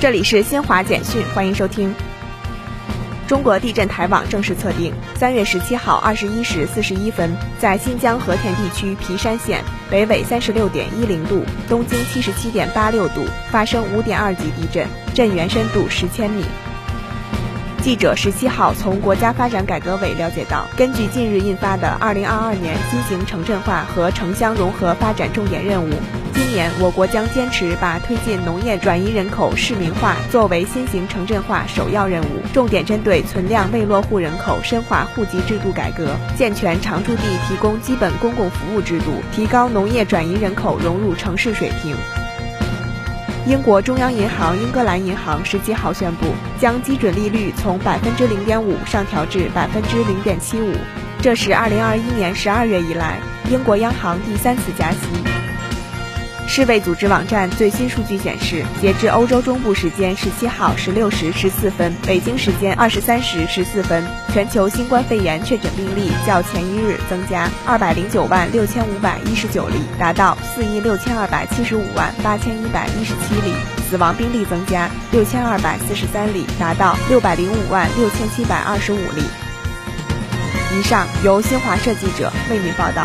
这里是新华简讯，欢迎收听。中国地震台网正式测定，三月十七号二十一时四十一分，在新疆和田地区皮山县北纬三十六点一零度、东经七十七点八六度发生五点二级地震，震源深度十千米。记者十七号从国家发展改革委了解到，根据近日印发的《二零二二年新型城镇化和城乡融合发展重点任务》，今年我国将坚持把推进农业转移人口市民化作为新型城镇化首要任务，重点针对存量未落户人口深化户籍制度改革，健全常住地提供基本公共服务制度，提高农业转移人口融入城市水平。英国中央银行英格兰银行十七号宣布，将基准利率从百分之零点五上调至百分之零点七五，这是二零二一年十二月以来英国央行第三次加息。世卫组织网站最新数据显示，截至欧洲中部时间十七号十六时十四分，北京时间二十三时十四分，全球新冠肺炎确诊病例较前一日增加二百零九万六千五百一十九例，达到四亿六千二百七十五万八千一百一十七例；死亡病例增加六千二百四十三例，达到六百零五万六千七百二十五例。以上由新华社记者为您报道。